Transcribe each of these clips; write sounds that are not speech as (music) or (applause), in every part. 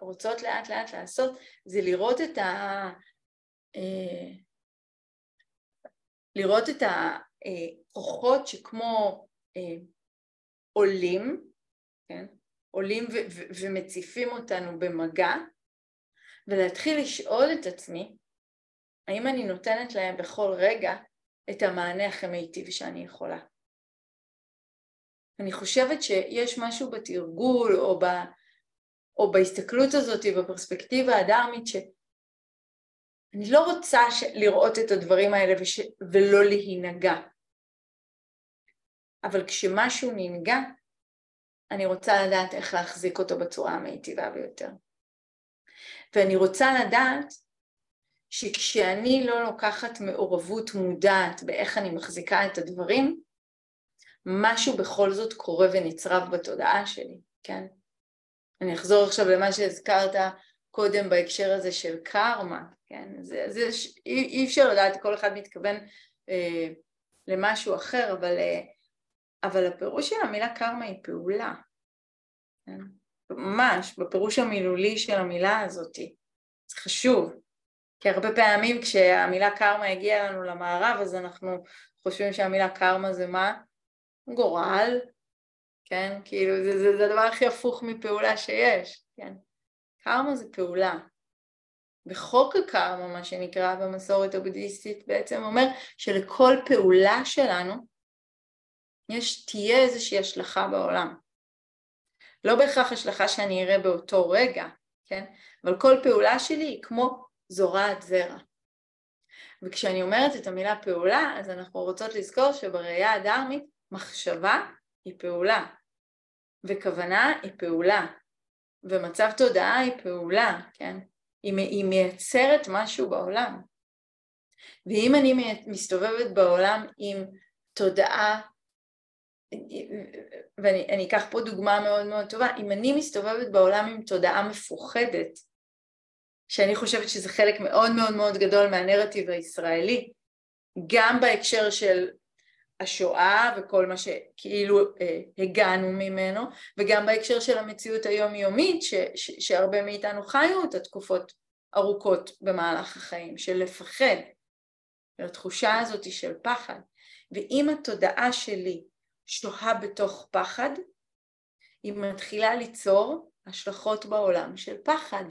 רוצות לאט לאט לעשות זה לראות את ה... אה, לראות את הכוחות שכמו אה, עולים, כן? עולים ו- ו- ומציפים אותנו במגע, ולהתחיל לשאול את עצמי האם אני נותנת להם בכל רגע את המענה הכי מיטיב שאני יכולה. אני חושבת שיש משהו בתרגול או, ב, או בהסתכלות הזאת בפרספקטיבה הדרמית שאני לא רוצה ש, לראות את הדברים האלה וש, ולא להינגע. אבל כשמשהו ננגע, אני רוצה לדעת איך להחזיק אותו בצורה המיטיבה ביותר. ואני רוצה לדעת שכשאני לא לוקחת מעורבות מודעת באיך אני מחזיקה את הדברים, משהו בכל זאת קורה ונצרב בתודעה שלי, כן? אני אחזור עכשיו למה שהזכרת קודם בהקשר הזה של קרמה, כן? זה, זה, אי, אי אפשר לדעת, כל אחד מתכוון אה, למשהו אחר, אבל, אה, אבל הפירוש של המילה קרמה היא פעולה, כן? ממש, בפירוש המילולי של המילה הזאת, זה חשוב, כי הרבה פעמים כשהמילה קרמה הגיעה לנו למערב אז אנחנו חושבים שהמילה קרמה זה מה? גורל, כן? כאילו זה, זה, זה הדבר הכי הפוך מפעולה שיש, כן? קרמה זה פעולה. וחוק הקרמה, מה שנקרא במסורת הבודהיסטית, בעצם אומר שלכל פעולה שלנו יש, תהיה איזושהי השלכה בעולם. לא בהכרח השלכה שאני אראה באותו רגע, כן? אבל כל פעולה שלי היא כמו זורעת זרע. וכשאני אומרת את המילה פעולה, אז אנחנו רוצות לזכור שבראייה הדרמית מחשבה היא פעולה, וכוונה היא פעולה, ומצב תודעה היא פעולה, כן? היא, היא מייצרת משהו בעולם. ואם אני מסתובבת בעולם עם תודעה, ואני אקח פה דוגמה מאוד מאוד טובה, אם אני מסתובבת בעולם עם תודעה מפוחדת, שאני חושבת שזה חלק מאוד מאוד מאוד גדול מהנרטיב הישראלי, גם בהקשר של השואה וכל מה שכאילו אה, הגענו ממנו, וגם בהקשר של המציאות היומיומית ש, ש, שהרבה מאיתנו חיו אותה תקופות ארוכות במהלך החיים, של לפחד, של התחושה הזאת של פחד. ואם התודעה שלי שוהה בתוך פחד, היא מתחילה ליצור השלכות בעולם של פחד.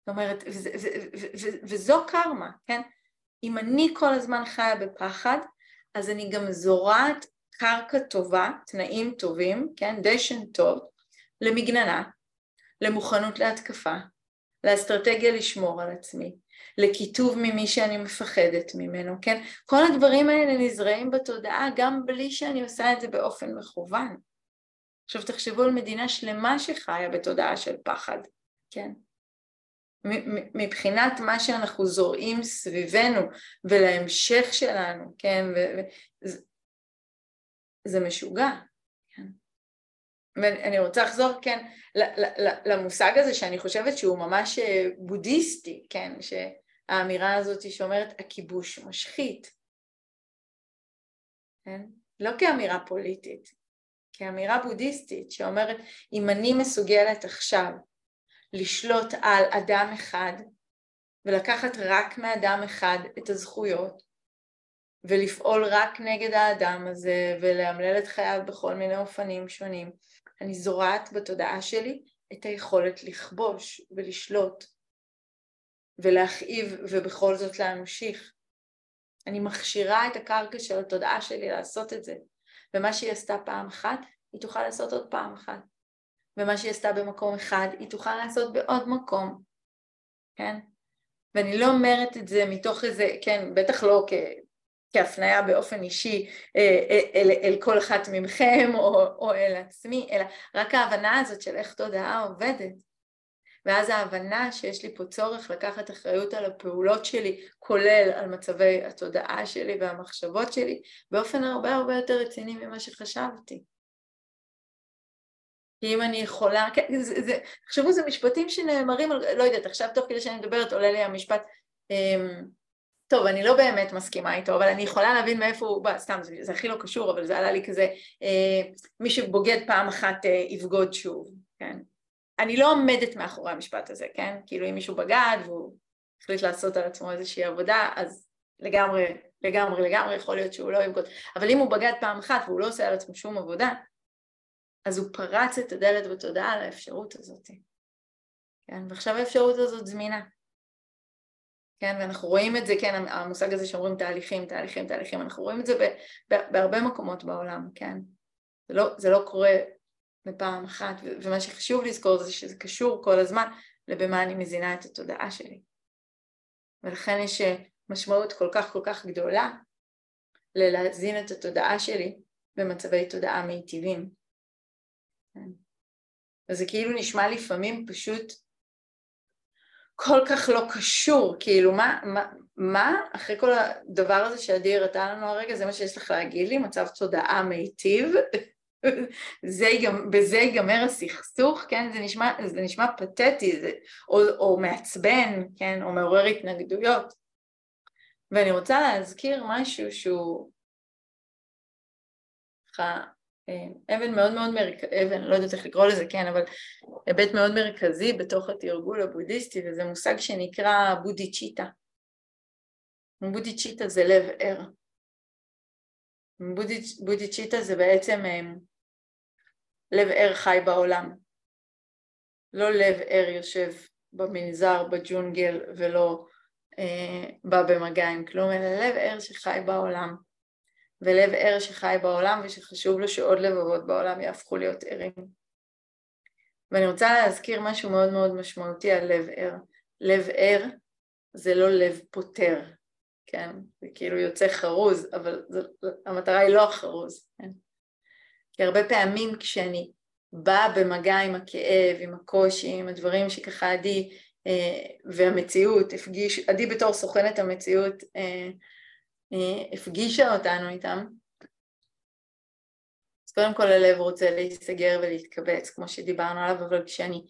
זאת אומרת, ו- ו- ו- וזו קרמה, כן? אם אני כל הזמן חיה בפחד, אז אני גם זורעת קרקע טובה, תנאים טובים, כן? דשן טוב, למגננה, למוכנות להתקפה, לאסטרטגיה לשמור על עצמי, לקיטוב ממי שאני מפחדת ממנו, כן? כל הדברים האלה נזרעים בתודעה גם בלי שאני עושה את זה באופן מכוון. עכשיו תחשבו על מדינה שלמה שחיה בתודעה של פחד, כן? מבחינת מה שאנחנו זורעים סביבנו ולהמשך שלנו, כן, וזה, זה משוגע, כן. ואני רוצה לחזור, כן, למושג הזה שאני חושבת שהוא ממש אה, בודהיסטי, כן, שהאמירה הזאת שאומרת הכיבוש משחית, כן, לא כאמירה פוליטית, כאמירה בודהיסטית שאומרת אם אני מסוגלת עכשיו לשלוט על אדם אחד ולקחת רק מאדם אחד את הזכויות ולפעול רק נגד האדם הזה ולאמלל את חייו בכל מיני אופנים שונים. אני זורעת בתודעה שלי את היכולת לכבוש ולשלוט ולהכאיב ובכל זאת להמשיך. אני מכשירה את הקרקע של התודעה שלי לעשות את זה, ומה שהיא עשתה פעם אחת, היא תוכל לעשות עוד פעם אחת. ומה שהיא עשתה במקום אחד, היא תוכל לעשות בעוד מקום, כן? ואני לא אומרת את זה מתוך איזה, כן, בטח לא כ, כהפניה באופן אישי אה, אה, אל, אל כל אחת מכם או, או אל עצמי, אלא רק ההבנה הזאת של איך תודעה עובדת. ואז ההבנה שיש לי פה צורך לקחת אחריות על הפעולות שלי, כולל על מצבי התודעה שלי והמחשבות שלי, באופן הרבה הרבה יותר רציני ממה שחשבתי. כי אם אני יכולה, כן, זה, זה, זה משפטים שנאמרים, לא יודעת, עכשיו תוך כדי שאני מדברת עולה לי המשפט, אמ, טוב אני לא באמת מסכימה איתו, אבל אני יכולה להבין מאיפה הוא בא, סתם זה, זה הכי לא קשור, אבל זה עלה לי כזה, אה, מי שבוגד פעם אחת אה, יבגוד שוב, כן, אני לא עומדת מאחורי המשפט הזה, כן? כאילו אם מישהו בגד והוא החליט לעשות על עצמו איזושהי עבודה, אז לגמרי, לגמרי, לגמרי יכול להיות שהוא לא יבגוד. אבל אם הוא בגד פעם אחת והוא לא עושה על עצמו שום עבודה, אז הוא פרץ את הדלת בתודעה לאפשרות הזאת. כן? ועכשיו האפשרות הזאת זמינה. כן, ואנחנו רואים את זה, כן, המושג הזה שאומרים תהליכים, תהליכים, תהליכים, אנחנו רואים את זה בהרבה מקומות בעולם, כן. זה לא, זה לא קורה בפעם אחת, ומה שחשוב לזכור זה שזה קשור כל הזמן לבמה אני מזינה את התודעה שלי. ולכן יש משמעות כל כך כל כך גדולה ללהזין את התודעה שלי במצבי תודעה מיטיבים. כן. וזה כאילו נשמע לפעמים פשוט כל כך לא קשור, כאילו מה, מה, מה אחרי כל הדבר הזה שעדי הראתה לנו הרגע, זה מה שיש לך להגיד לי, מצב תודעה מיטיב, (laughs) זה, בזה ייגמר הסכסוך, כן, זה נשמע, זה נשמע פתטי, זה, או, או מעצבן, כן, או מעורר התנגדויות. ואני רוצה להזכיר משהו שהוא אבן מאוד מאוד מרכזי, אבן, לא יודעת איך לקרוא לזה, כן, אבל היבט מאוד מרכזי בתוך התרגול הבודהיסטי, וזה מושג שנקרא בודיצ'יטה. בודיצ'יטה זה לב ער. בודיצ'יטה זה בעצם אה, לב ער חי בעולם. לא לב ער יושב במנזר, בג'ונגל, ולא אה, בא במגע עם כלום, אלא לב ער שחי בעולם. ולב ער שחי בעולם ושחשוב לו שעוד לבבות בעולם יהפכו להיות ערים. ואני רוצה להזכיר משהו מאוד מאוד משמעותי על לב ער. לב ער זה לא לב פותר, כן? זה כאילו יוצא חרוז, אבל זה, המטרה היא לא החרוז, כן? כי הרבה פעמים כשאני באה במגע עם הכאב, עם הקושי, עם הדברים שככה עדי אה, והמציאות הפגיש, עדי בתור סוכנת המציאות אה, הפגישה אותנו איתם, אז קודם כל הלב רוצה להיסגר ולהתכווץ, כמו שדיברנו עליו, אבל כשאני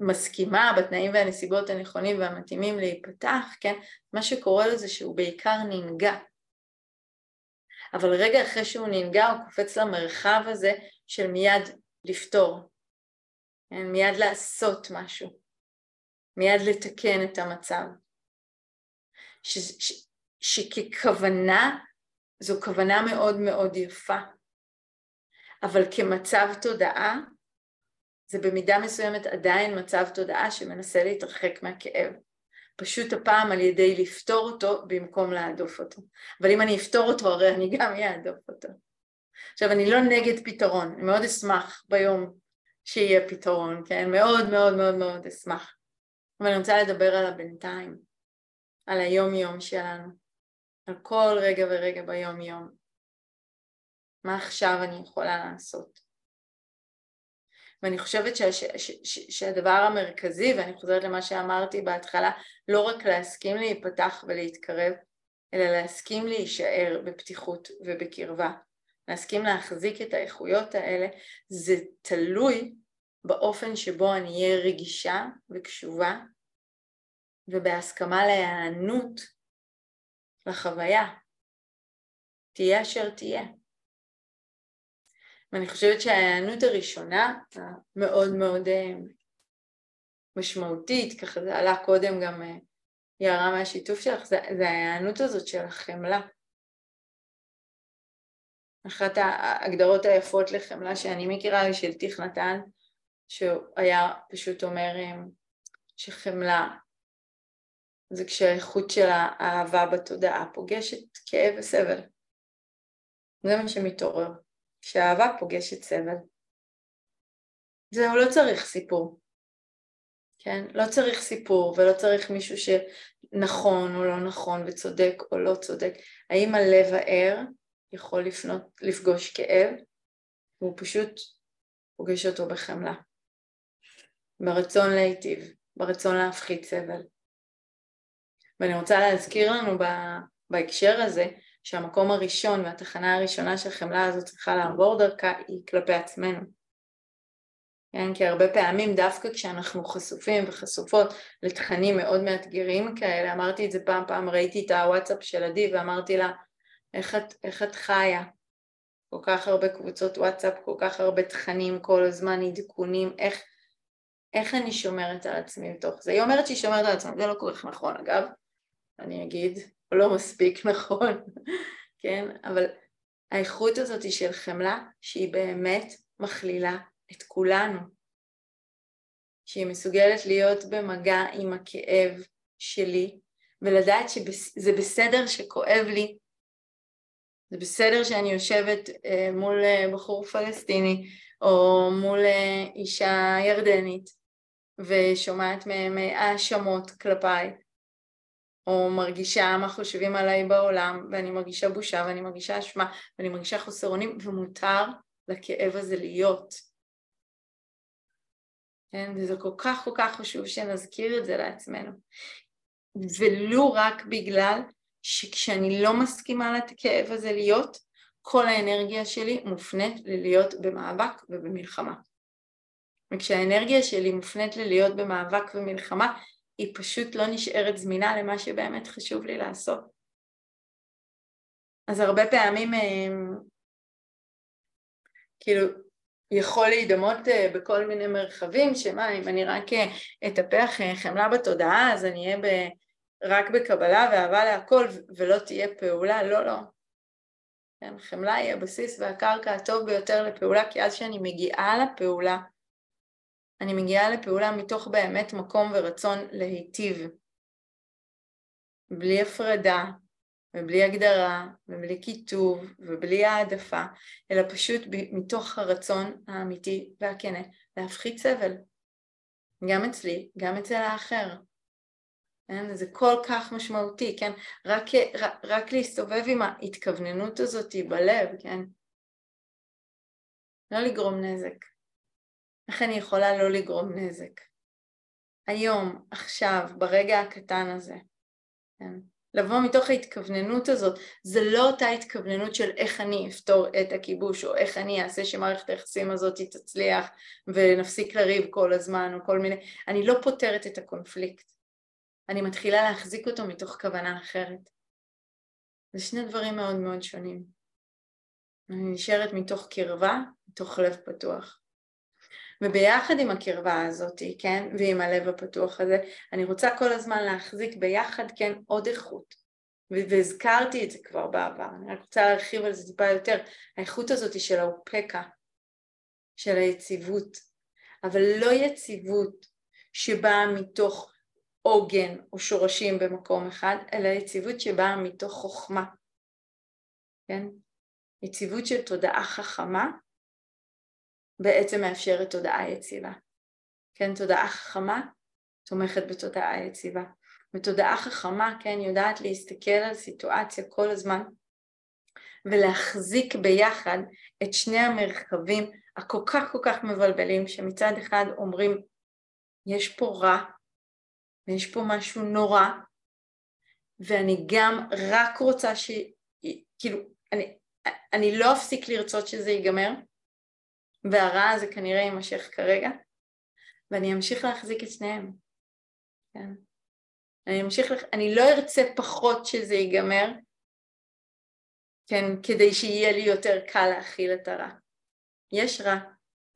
מסכימה בתנאים והנסיבות הנכונים והמתאימים להיפתח, כן, מה שקורה לזה שהוא בעיקר ננגע. אבל רגע אחרי שהוא ננגע הוא קופץ למרחב הזה של מיד לפתור, כן, מיד לעשות משהו, מיד לתקן את המצב. ש, ש, שככוונה זו כוונה מאוד מאוד יפה, אבל כמצב תודעה זה במידה מסוימת עדיין מצב תודעה שמנסה להתרחק מהכאב. פשוט הפעם על ידי לפתור אותו במקום להדוף אותו. אבל אם אני אפתור אותו הרי אני גם אהדוף אותו. עכשיו אני לא נגד פתרון, אני מאוד אשמח ביום שיהיה פתרון, כן? מאוד מאוד מאוד מאוד אשמח. אבל אני רוצה לדבר על הבינתיים, על היום יום שלנו. על כל רגע ורגע ביום יום. מה עכשיו אני יכולה לעשות? ואני חושבת שה, ש, ש, ש, שהדבר המרכזי, ואני חוזרת למה שאמרתי בהתחלה, לא רק להסכים להיפתח ולהתקרב, אלא להסכים להישאר בפתיחות ובקרבה. להסכים להחזיק את האיכויות האלה, זה תלוי באופן שבו אני אהיה רגישה וקשובה ובהסכמה להיענות לחוויה, תהיה אשר תהיה. ואני חושבת שההיענות הראשונה, המאוד מאוד אה, משמעותית, ככה זה עלה קודם גם אה, יערה מהשיתוף שלך, זה, זה ההיענות הזאת של החמלה. אחת ההגדרות היפות לחמלה שאני מכירה היא של טיך נתן, שהוא היה פשוט אומר אה, שחמלה זה כשהאיכות של האהבה בתודעה פוגשת כאב וסבל. זה מה שמתעורר, כשהאהבה פוגשת סבל. זהו, לא צריך סיפור. כן? לא צריך סיפור ולא צריך מישהו שנכון או לא נכון וצודק או לא צודק. האם הלב הער יכול לפנות, לפגוש כאב? והוא פשוט פוגש אותו בחמלה. ברצון להיטיב, ברצון להפחית סבל. ואני רוצה להזכיר לנו בהקשר הזה שהמקום הראשון והתחנה הראשונה שהחמלה הזאת צריכה לעבור דרכה היא כלפי עצמנו. כן, כי הרבה פעמים דווקא כשאנחנו חשופים וחשופות לתכנים מאוד מאתגרים כאלה, אמרתי את זה פעם, פעם ראיתי את הוואטסאפ של עדי ואמרתי לה, איך את, איך את חיה? כל כך הרבה קבוצות וואטסאפ, כל כך הרבה תכנים כל הזמן, עדכונים, איך, איך אני שומרת על עצמי מתוך זה? היא אומרת שהיא שומרת על עצמי, זה לא כל כך נכון אגב, אני אגיד, לא מספיק (laughs) נכון, כן? אבל האיכות הזאת של חמלה, שהיא באמת מכלילה את כולנו, שהיא מסוגלת להיות במגע עם הכאב שלי, ולדעת שזה בסדר שכואב לי, זה בסדר שאני יושבת אה, מול אה, בחור פלסטיני או מול אה, אישה ירדנית ושומעת מהם האשמות כלפיי או מרגישה מה חושבים עליי בעולם ואני מרגישה בושה ואני מרגישה אשמה ואני מרגישה חוסר אונים ומותר לכאב הזה להיות. כן? וזה כל כך כל כך חשוב שנזכיר את זה לעצמנו. ולו רק בגלל שכשאני לא מסכימה לכאב הזה להיות, כל האנרגיה שלי מופנית ללהיות במאבק ובמלחמה. וכשהאנרגיה שלי מופנית ללהיות במאבק ומלחמה, היא פשוט לא נשארת זמינה למה שבאמת חשוב לי לעשות. אז הרבה פעמים אה, כאילו יכול להידמות אה, בכל מיני מרחבים, שמה אם אני רק אה, אטפח חמלה בתודעה אז אני אהיה ב... רק בקבלה ואהבה להכל ולא תהיה פעולה, לא, לא. כן, חמלה היא הבסיס והקרקע הטוב ביותר לפעולה, כי אז כשאני מגיעה לפעולה, אני מגיעה לפעולה מתוך באמת מקום ורצון להיטיב, בלי הפרדה ובלי הגדרה ובלי כיתוב ובלי העדפה, אלא פשוט מתוך הרצון האמיתי והכנה להפחית סבל, גם אצלי, גם אצל האחר. כן? זה כל כך משמעותי, כן? רק, רק, רק להסתובב עם ההתכווננות הזאת בלב, כן? לא לגרום נזק. איך אני יכולה לא לגרום נזק? היום, עכשיו, ברגע הקטן הזה, כן? לבוא מתוך ההתכווננות הזאת, זה לא אותה התכווננות של איך אני אפתור את הכיבוש או איך אני אעשה שמערכת היחסים הזאת תצליח ונפסיק לריב כל הזמן או כל מיני, אני לא פותרת את הקונפליקט, אני מתחילה להחזיק אותו מתוך כוונה אחרת. זה שני דברים מאוד מאוד שונים. אני נשארת מתוך קרבה, מתוך לב פתוח. וביחד עם הקרבה הזאת, כן, ועם הלב הפתוח הזה, אני רוצה כל הזמן להחזיק ביחד, כן, עוד איכות. והזכרתי את זה כבר בעבר, אני רק רוצה להרחיב על זה טיפה יותר, האיכות הזאת של האופקה, של היציבות, אבל לא יציבות שבאה מתוך עוגן או שורשים במקום אחד, אלא יציבות שבאה מתוך חוכמה, כן? יציבות של תודעה חכמה בעצם מאפשרת תודעה יציבה, כן? תודעה חכמה תומכת בתודעה יציבה, ותודעה חכמה, כן, יודעת להסתכל על סיטואציה כל הזמן ולהחזיק ביחד את שני המרחבים הכל כך כל כך מבלבלים שמצד אחד אומרים יש פה רע ויש פה משהו נורא, ואני גם רק רוצה ש... כאילו, אני, אני לא אפסיק לרצות שזה ייגמר, והרע הזה כנראה יימשך כרגע, ואני אמשיך להחזיק את שניהם, כן? אני אמשיך, לח... אני לא ארצה פחות שזה ייגמר, כן, כדי שיהיה לי יותר קל להכיל את הרע. יש רע,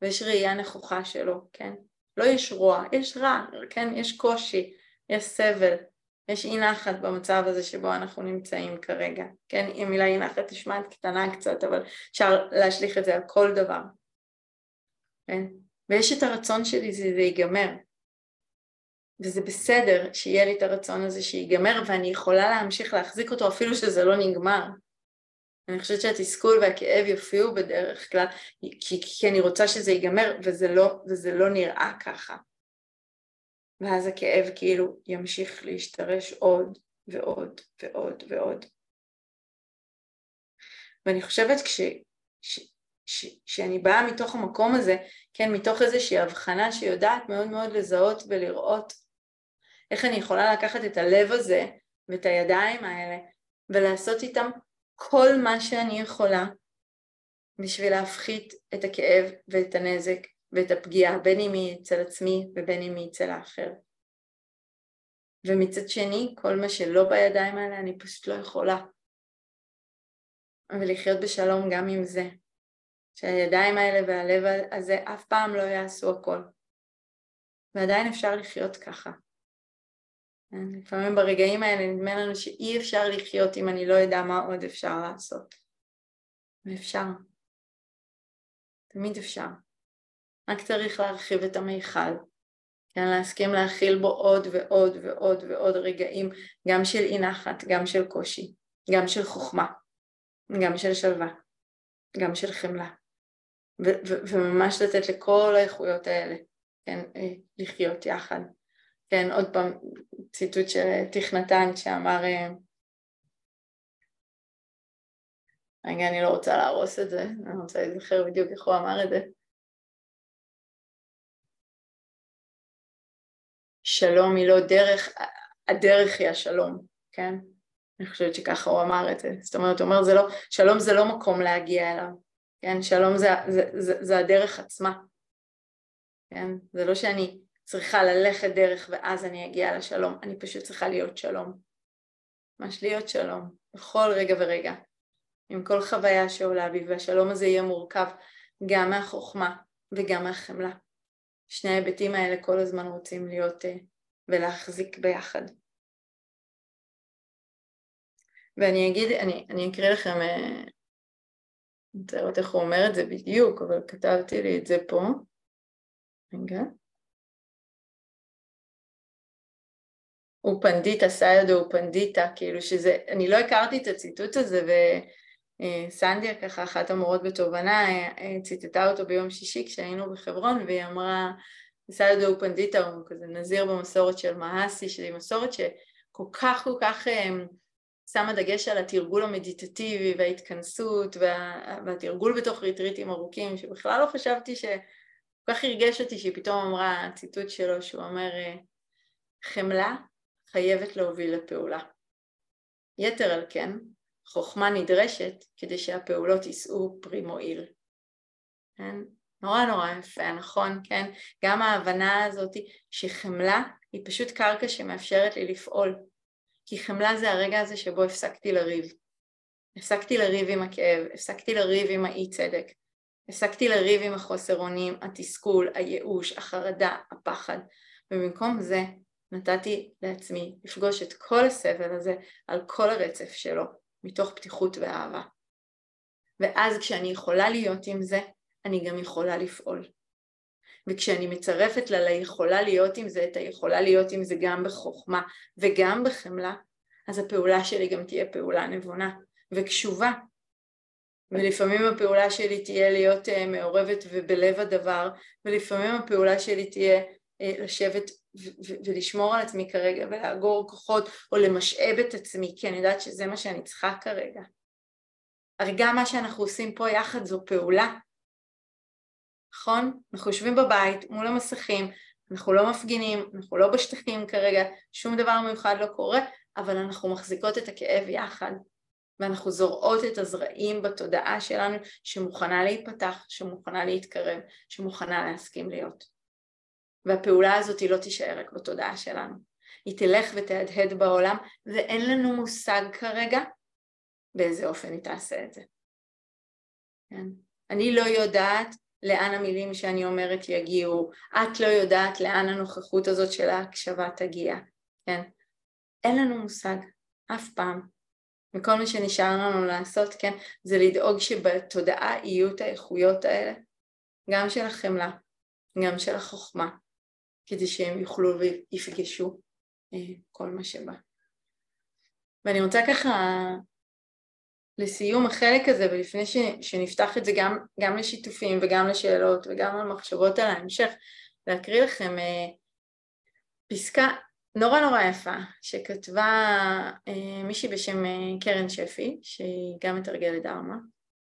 ויש ראייה נכוחה שלו, כן? לא יש רוע, יש רע, כן? יש קושי, יש סבל, יש אי נחת במצב הזה שבו אנחנו נמצאים כרגע, כן? אם מילה אי נחת נשמעת קטנה קצת, אבל אפשר להשליך את זה על כל דבר, כן? ויש את הרצון שלי שזה ייגמר, וזה בסדר שיהיה לי את הרצון הזה שיגמר ואני יכולה להמשיך להחזיק אותו אפילו שזה לא נגמר. אני חושבת שהתסכול והכאב יופיעו בדרך כלל כי, כי אני רוצה שזה ייגמר וזה לא, וזה לא נראה ככה. ואז הכאב כאילו ימשיך להשתרש עוד ועוד ועוד ועוד. ואני חושבת כש... ש... ש... שאני באה מתוך המקום הזה, כן, מתוך איזושהי הבחנה שיודעת מאוד מאוד לזהות ולראות איך אני יכולה לקחת את הלב הזה ואת הידיים האלה ולעשות איתם כל מה שאני יכולה בשביל להפחית את הכאב ואת הנזק ואת הפגיעה, בין אם היא אצל עצמי ובין אם היא אצל האחר. ומצד שני, כל מה שלא בידיים האלה אני פשוט לא יכולה. ולחיות בשלום גם עם זה. שהידיים האלה והלב הזה אף פעם לא יעשו הכל. ועדיין אפשר לחיות ככה. כן, לפעמים ברגעים האלה נדמה לנו שאי אפשר לחיות אם אני לא יודע מה עוד אפשר לעשות. ואפשר. תמיד אפשר. רק צריך להרחיב את המיכל, כן, להסכים להכיל בו עוד ועוד ועוד ועוד רגעים, גם של אי נחת, גם של קושי, גם של חוכמה, גם של שלווה, גם של חמלה, ו- ו- וממש לתת לכל האיכויות האלה, כן, אה, לחיות יחד. כן, עוד פעם, ציטוט של תכנתן שאמר, אה, רגע, אני לא רוצה להרוס את זה, אני רוצה להיזכר בדיוק איך הוא אמר את זה. שלום היא לא דרך, הדרך היא השלום, כן? אני חושבת שככה הוא אמר את זה. זאת אומרת, הוא אומר, זה לא, שלום זה לא מקום להגיע אליו, כן? שלום זה, זה, זה, זה הדרך עצמה, כן? זה לא שאני צריכה ללכת דרך ואז אני אגיע לשלום, אני פשוט צריכה להיות שלום. ממש להיות שלום, בכל רגע ורגע, עם כל חוויה שעולה בי, והשלום הזה יהיה מורכב גם מהחוכמה וגם מהחמלה. שני ההיבטים האלה כל הזמן רוצים להיות uh, ולהחזיק ביחד. ואני אגיד, אני, אני אקריא לכם, אה, אני רוצה לראות איך הוא אומר את זה בדיוק, אבל כתבתי לי את זה פה. רגע. הוא פנדיטה, סיידו הוא פנדיטה, כאילו שזה, אני לא הכרתי את הציטוט הזה וסנדיה ככה, אחת המורות בתובנה, ציטטה אותו ביום שישי כשהיינו בחברון והיא אמרה, סיידו הוא פנדיטה, הוא כזה נזיר במסורת של מהסי, שהיא מסורת שכל כך כל כך אמ, שמה דגש על התרגול המדיטטיבי וההתכנסות וה, והתרגול בתוך ריטריטים ארוכים, שבכלל לא חשבתי ש... כל כך הרגש אותי שהיא פתאום אמרה ציטוט שלו שהוא אומר חמלה חייבת להוביל לפעולה. יתר על כן, חוכמה נדרשת כדי שהפעולות יישאו פרי מועיל. כן? נורא נורא יפה, נכון? כן? גם ההבנה הזאת שחמלה היא פשוט קרקע שמאפשרת לי לפעול. כי חמלה זה הרגע הזה שבו הפסקתי לריב. הפסקתי לריב עם הכאב, הפסקתי לריב עם האי צדק, הפסקתי לריב עם החוסר אונים, התסכול, הייאוש, החרדה, הפחד, ובמקום זה נתתי לעצמי לפגוש את כל הסבל הזה על כל הרצף שלו, מתוך פתיחות ואהבה. ואז כשאני יכולה להיות עם זה, אני גם יכולה לפעול. וכשאני מצרפת לה ליכולה להיות עם זה, את היכולה להיות עם זה גם בחוכמה וגם בחמלה, אז הפעולה שלי גם תהיה פעולה נבונה וקשובה. ולפעמים הפעולה שלי תהיה להיות uh, מעורבת ובלב הדבר, ולפעמים הפעולה שלי תהיה uh, לשבת ולשמור על עצמי כרגע ולאגור כוחות או למשאב את עצמי כי אני יודעת שזה מה שאני צריכה כרגע. הרי גם מה שאנחנו עושים פה יחד זו פעולה, נכון? אנחנו יושבים בבית מול המסכים, אנחנו לא מפגינים, אנחנו לא בשטחים כרגע, שום דבר מיוחד לא קורה, אבל אנחנו מחזיקות את הכאב יחד ואנחנו זורעות את הזרעים בתודעה שלנו שמוכנה להיפתח, שמוכנה להתקרב, שמוכנה להסכים להיות. והפעולה הזאת היא לא תישאר רק בתודעה שלנו, היא תלך ותהדהד בעולם ואין לנו מושג כרגע באיזה אופן היא תעשה את זה. כן? אני לא יודעת לאן המילים שאני אומרת יגיעו, את לא יודעת לאן הנוכחות הזאת של ההקשבה תגיע, כן? אין לנו מושג, אף פעם. וכל מה שנשאר לנו לעשות, כן, זה לדאוג שבתודעה יהיו את האיכויות האלה, גם של החמלה, גם של החוכמה, כדי שהם יוכלו ויפגשו אה, כל מה שבא. ואני רוצה ככה לסיום החלק הזה ולפני ש, שנפתח את זה גם, גם לשיתופים וגם לשאלות וגם על מחשבות על ההמשך להקריא לכם אה, פסקה נורא נורא יפה שכתבה אה, מישהי בשם אה, קרן שפי שהיא גם מתרגלת דרמה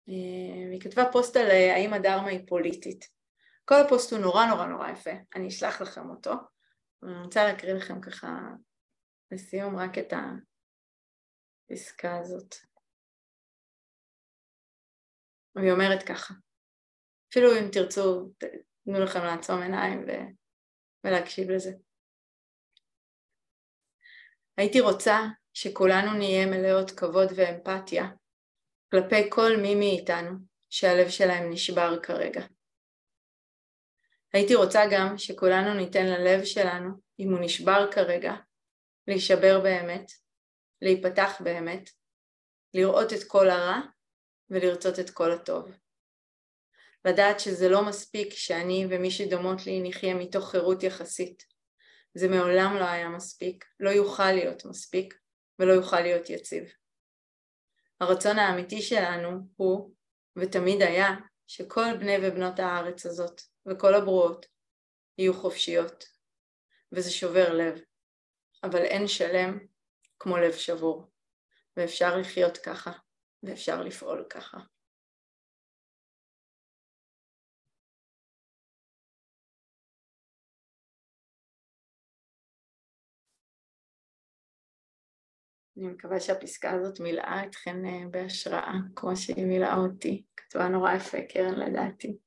אה, והיא כתבה פוסט על אה, האם הדרמה היא פוליטית כל הפוסט הוא נורא נורא נורא יפה, אני אשלח לכם אותו. אני רוצה להקריא לכם ככה לסיום רק את הפסקה הזאת. והיא אומרת ככה, אפילו אם תרצו, תנו לכם לעצום עיניים ו... ולהקשיב לזה. הייתי רוצה שכולנו נהיה מלאות כבוד ואמפתיה כלפי כל מי מאיתנו שהלב שלהם נשבר כרגע. הייתי רוצה גם שכולנו ניתן ללב שלנו, אם הוא נשבר כרגע, להישבר באמת, להיפתח באמת, לראות את כל הרע ולרצות את כל הטוב. לדעת שזה לא מספיק שאני ומי שדומות לי נחיה מתוך חירות יחסית. זה מעולם לא היה מספיק, לא יוכל להיות מספיק ולא יוכל להיות יציב. הרצון האמיתי שלנו הוא, ותמיד היה, שכל בני ובנות הארץ הזאת וכל הברואות יהיו חופשיות, וזה שובר לב, אבל אין שלם כמו לב שבור, ואפשר לחיות ככה, ואפשר לפעול ככה. אני מקווה שהפסקה הזאת מילאה אתכן אה, בהשראה, כמו שהיא מילאה אותי. כתבה נורא יפה, קרן לדעתי.